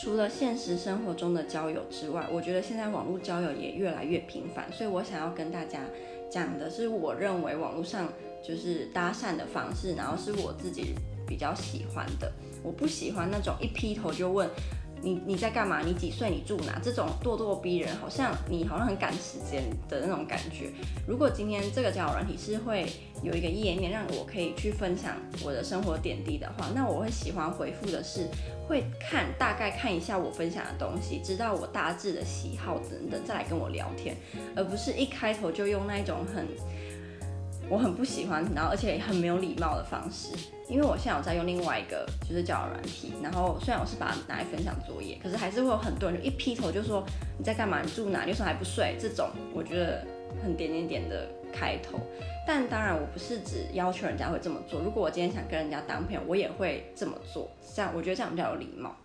除了现实生活中的交友之外，我觉得现在网络交友也越来越频繁，所以我想要跟大家讲的是，我认为网络上就是搭讪的方式，然后是我自己比较喜欢的。我不喜欢那种一劈头就问。你你在干嘛？你几岁？你住哪？这种咄咄逼人，好像你好像很赶时间的那种感觉。如果今天这个交友软体是会有一个页面让我可以去分享我的生活点滴的话，那我会喜欢回复的是会看大概看一下我分享的东西，知道我大致的喜好等等，再来跟我聊天，而不是一开头就用那种很。我很不喜欢，然后而且很没有礼貌的方式，因为我现在有在用另外一个就是交友软体，然后虽然我是把它拿来分享作业，可是还是会有很多人就一劈头就说你在干嘛？你住哪？你为什么还不睡？这种我觉得很点点点的开头，但当然我不是只要求人家会这么做，如果我今天想跟人家当朋友，我也会这么做，这样我觉得这样比较有礼貌。